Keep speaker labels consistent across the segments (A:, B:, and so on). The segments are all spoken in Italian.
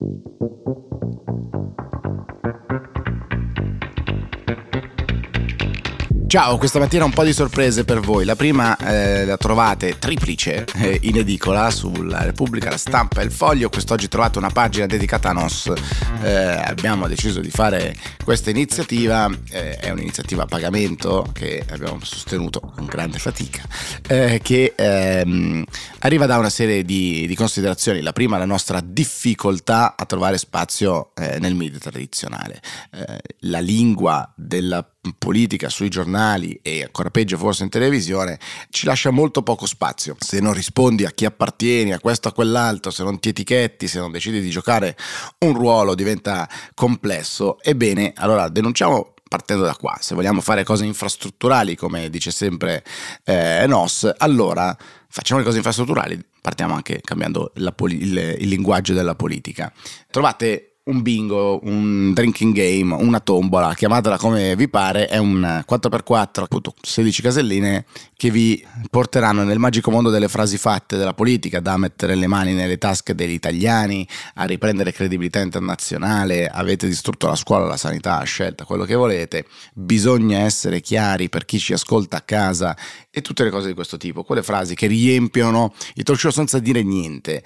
A: Thank you. Ciao, questa mattina un po' di sorprese per voi. La prima eh, la trovate triplice eh, in edicola sulla Repubblica, la stampa e il foglio. Quest'oggi trovate una pagina dedicata a NOS. Eh, abbiamo deciso di fare questa iniziativa, eh, è un'iniziativa a pagamento che abbiamo sostenuto con grande fatica, eh, che ehm, arriva da una serie di, di, considerazioni. La prima, la nostra difficoltà a trovare spazio eh, nel media tradizionale. la lingua della politica sui giornali e ancora peggio forse in televisione ci lascia molto poco spazio. Se non rispondi a chi appartieni, a questo o a quell'altro, se non ti etichetti, se non decidi di giocare un ruolo diventa complesso. Ebbene, allora denunciamo partendo da qua, se vogliamo fare cose infrastrutturali, come dice sempre eh, Nos, allora facciamo le cose infrastrutturali, partiamo anche cambiando poli- il, il linguaggio della politica. Trovate un bingo, un drinking game, una tombola, chiamatela come vi pare, è un 4x4, appunto 16 caselline che vi porteranno nel magico mondo delle frasi fatte della politica, da mettere le mani nelle tasche degli italiani, a riprendere credibilità internazionale, avete distrutto la scuola, la sanità, scelta quello che volete, bisogna essere chiari per chi ci ascolta a casa e tutte le cose di questo tipo, quelle frasi che riempiono il talk show senza dire niente,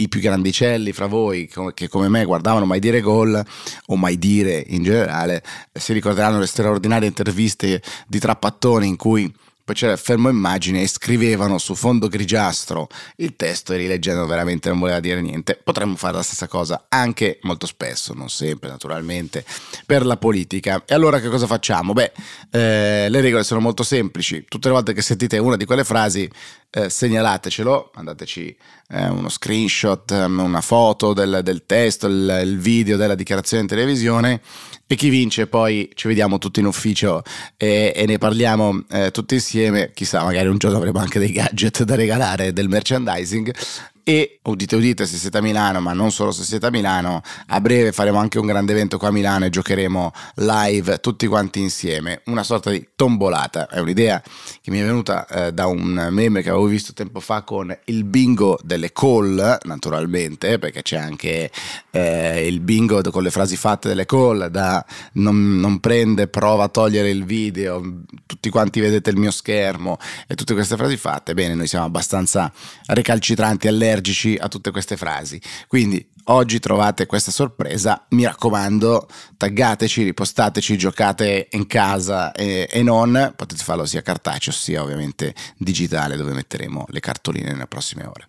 A: i più grandicelli fra voi che come me guardavano mai dire gol o mai dire in generale si ricorderanno le straordinarie interviste di Trappattoni in cui poi c'era fermo immagine e scrivevano su fondo grigiastro il testo e rileggendo veramente non voleva dire niente. Potremmo fare la stessa cosa anche molto spesso, non sempre naturalmente, per la politica. E allora che cosa facciamo? Beh, eh, le regole sono molto semplici. Tutte le volte che sentite una di quelle frasi, eh, segnalatecelo, mandateci eh, uno screenshot, ehm, una foto del, del testo, il, il video della dichiarazione in televisione e chi vince poi ci vediamo tutti in ufficio e, e ne parliamo eh, tutti insieme, chissà magari un giorno avremo anche dei gadget da regalare, del merchandising e udite udite se siete a Milano ma non solo se siete a Milano a breve faremo anche un grande evento qua a Milano e giocheremo live tutti quanti insieme. Una sorta di tombolata è un'idea che mi è venuta eh, da un meme che avevo visto tempo fa con il bingo delle call naturalmente perché c'è anche eh, il bingo con le frasi fatte delle call da non, non prende prova a togliere il video tutti quanti vedete il mio schermo e tutte queste frasi fatte. Bene noi siamo abbastanza recalcitranti all'epoca allergici a tutte queste frasi. Quindi oggi trovate questa sorpresa, mi raccomando, taggateci, ripostateci, giocate in casa e, e non, potete farlo sia cartaceo sia ovviamente digitale dove metteremo le cartoline nelle prossime ore.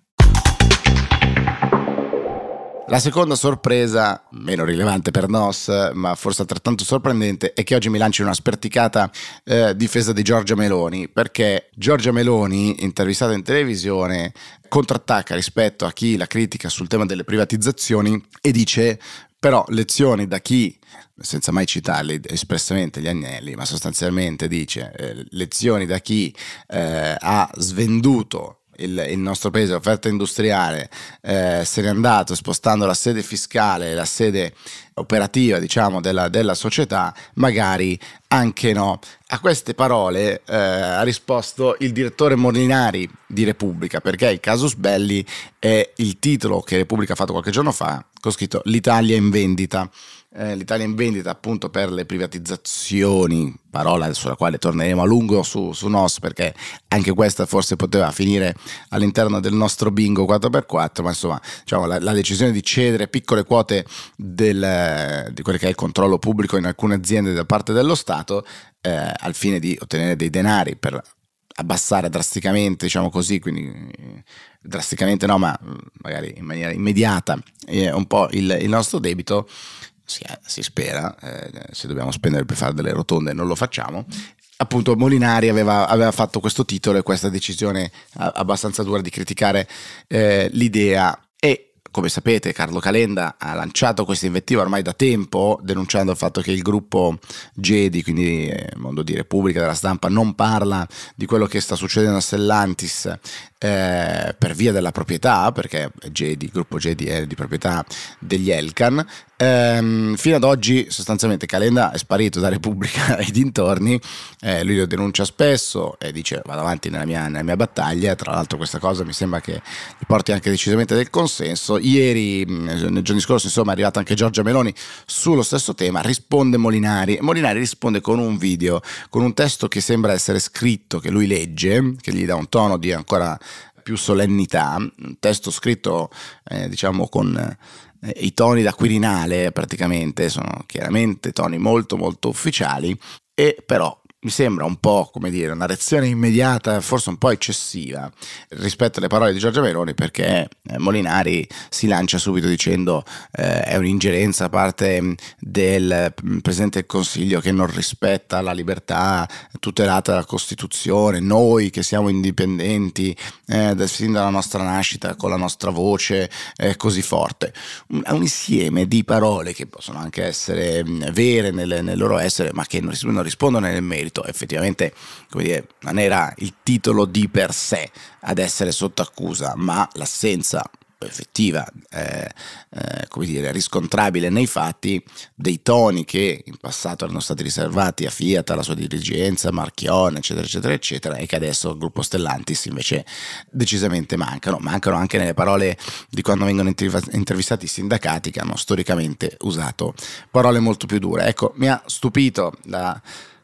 A: La seconda sorpresa, meno rilevante per Nos, ma forse altrettanto sorprendente, è che oggi mi lanci una sperticata eh, difesa di Giorgia Meloni, perché Giorgia Meloni, intervistata in televisione, contrattacca rispetto a chi la critica sul tema delle privatizzazioni e dice però lezioni da chi senza mai citarli espressamente gli agnelli, ma sostanzialmente dice eh, lezioni da chi eh, ha svenduto il, il nostro paese, l'offerta industriale, eh, se n'è andato spostando la sede fiscale, la sede operativa diciamo della, della società, magari anche no. A queste parole eh, ha risposto il direttore Molinari di Repubblica, perché il casus belli è il titolo che Repubblica ha fatto qualche giorno fa, con scritto L'Italia in vendita eh, l'Italia in vendita appunto per le privatizzazioni, parola sulla quale torneremo a lungo su, su NOS perché anche questa forse poteva finire all'interno del nostro bingo 4x4, ma insomma diciamo, la, la decisione di cedere piccole quote del, di quello che è il controllo pubblico in alcune aziende da parte dello Stato eh, al fine di ottenere dei denari per abbassare drasticamente, diciamo così, quindi drasticamente no, ma magari in maniera immediata eh, un po' il, il nostro debito, si, si spera, eh, se dobbiamo spendere per fare delle rotonde non lo facciamo, appunto Molinari aveva, aveva, fatto questo titolo e questa decisione abbastanza dura di criticare eh, l'idea. E come sapete Carlo Calenda ha lanciato questa invettiva ormai da tempo denunciando il fatto che il gruppo Gedi, quindi eh, mondo di Repubblica della stampa, non parla di quello che sta succedendo a Stellantis eh, per via della proprietà, perché Jedi, il gruppo Jedi è di proprietà degli Elkan, Ehm, fino ad oggi sostanzialmente Calenda è sparito da Repubblica e dintorni, eh, lui lo denuncia spesso e dice vado avanti nella mia, nella mia, battaglia, tra l'altro questa cosa mi sembra che gli porti anche decisamente del consenso. Ieri, nei giorni scorsi, insomma è arrivata anche Giorgia Meloni sullo stesso tema, risponde Molinari, Molinari risponde con un video, con un testo che sembra essere scritto, che lui legge, che gli dà un tono di ancora più solennità, un testo scritto eh, diciamo con eh, i toni da Quirinale praticamente sono chiaramente toni molto molto ufficiali e però mi sembra un po' come dire una reazione immediata, forse un po' eccessiva rispetto alle parole di Giorgia Meloni perché eh, Molinari si lancia subito dicendo eh, è un'ingerenza da parte del mm, Presidente del Consiglio che non rispetta la libertà tutelata dalla Costituzione, noi che siamo indipendenti eh, sin dalla nostra nascita con la nostra voce eh, così forte. Un, un, insieme di parole che possono anche essere mm, vere nel, nel loro essere ma che non, rispondono nel merito merito, effettivamente dire, non era il titolo di per sé ad essere sotto accusa, ma l'assenza effettiva, eh, eh, come dire, riscontrabile nei fatti dei toni che in passato erano stati riservati a Fiat, alla sua dirigenza, Marchione, eccetera, eccetera, eccetera, e che adesso al gruppo Stellantis invece decisamente mancano. Mancano anche nelle parole di quando vengono intervistati i sindacati che hanno storicamente usato parole molto più dure. Ecco, mi ha stupito la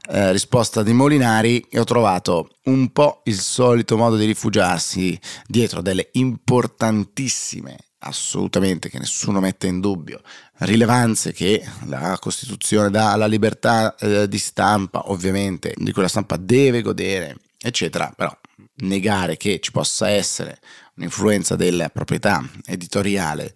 A: eh, risposta di Molinari e ho trovato un po' il solito modo di rifugiarsi dietro delle importantissime assolutamente che nessuno mette in dubbio rilevanze che la Costituzione dà alla libertà eh, di stampa, ovviamente, di cui la stampa deve godere, eccetera, però negare che ci possa essere un'influenza della proprietà editoriale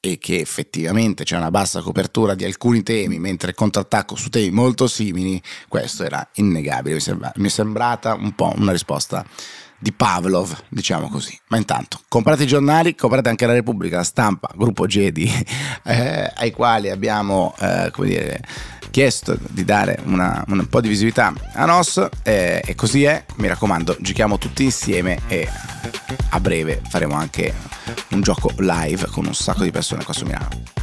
A: e che effettivamente c'è una bassa copertura di alcuni temi, mentre contrattacco su temi molto simili, questo era innegabile. Mi, sembra, mi è sembrata un po' una risposta di Pavlov, diciamo così. Ma intanto, comprate i giornali, comprate anche la Repubblica, la stampa, gruppo Jedi, eh, ai quali abbiamo, eh, come dire, chiesto di dare una, un po' di visibilità a NOS eh, e così è, mi raccomando, giochiamo tutti insieme e a breve faremo anche un gioco live con un sacco di persone qua su Milano.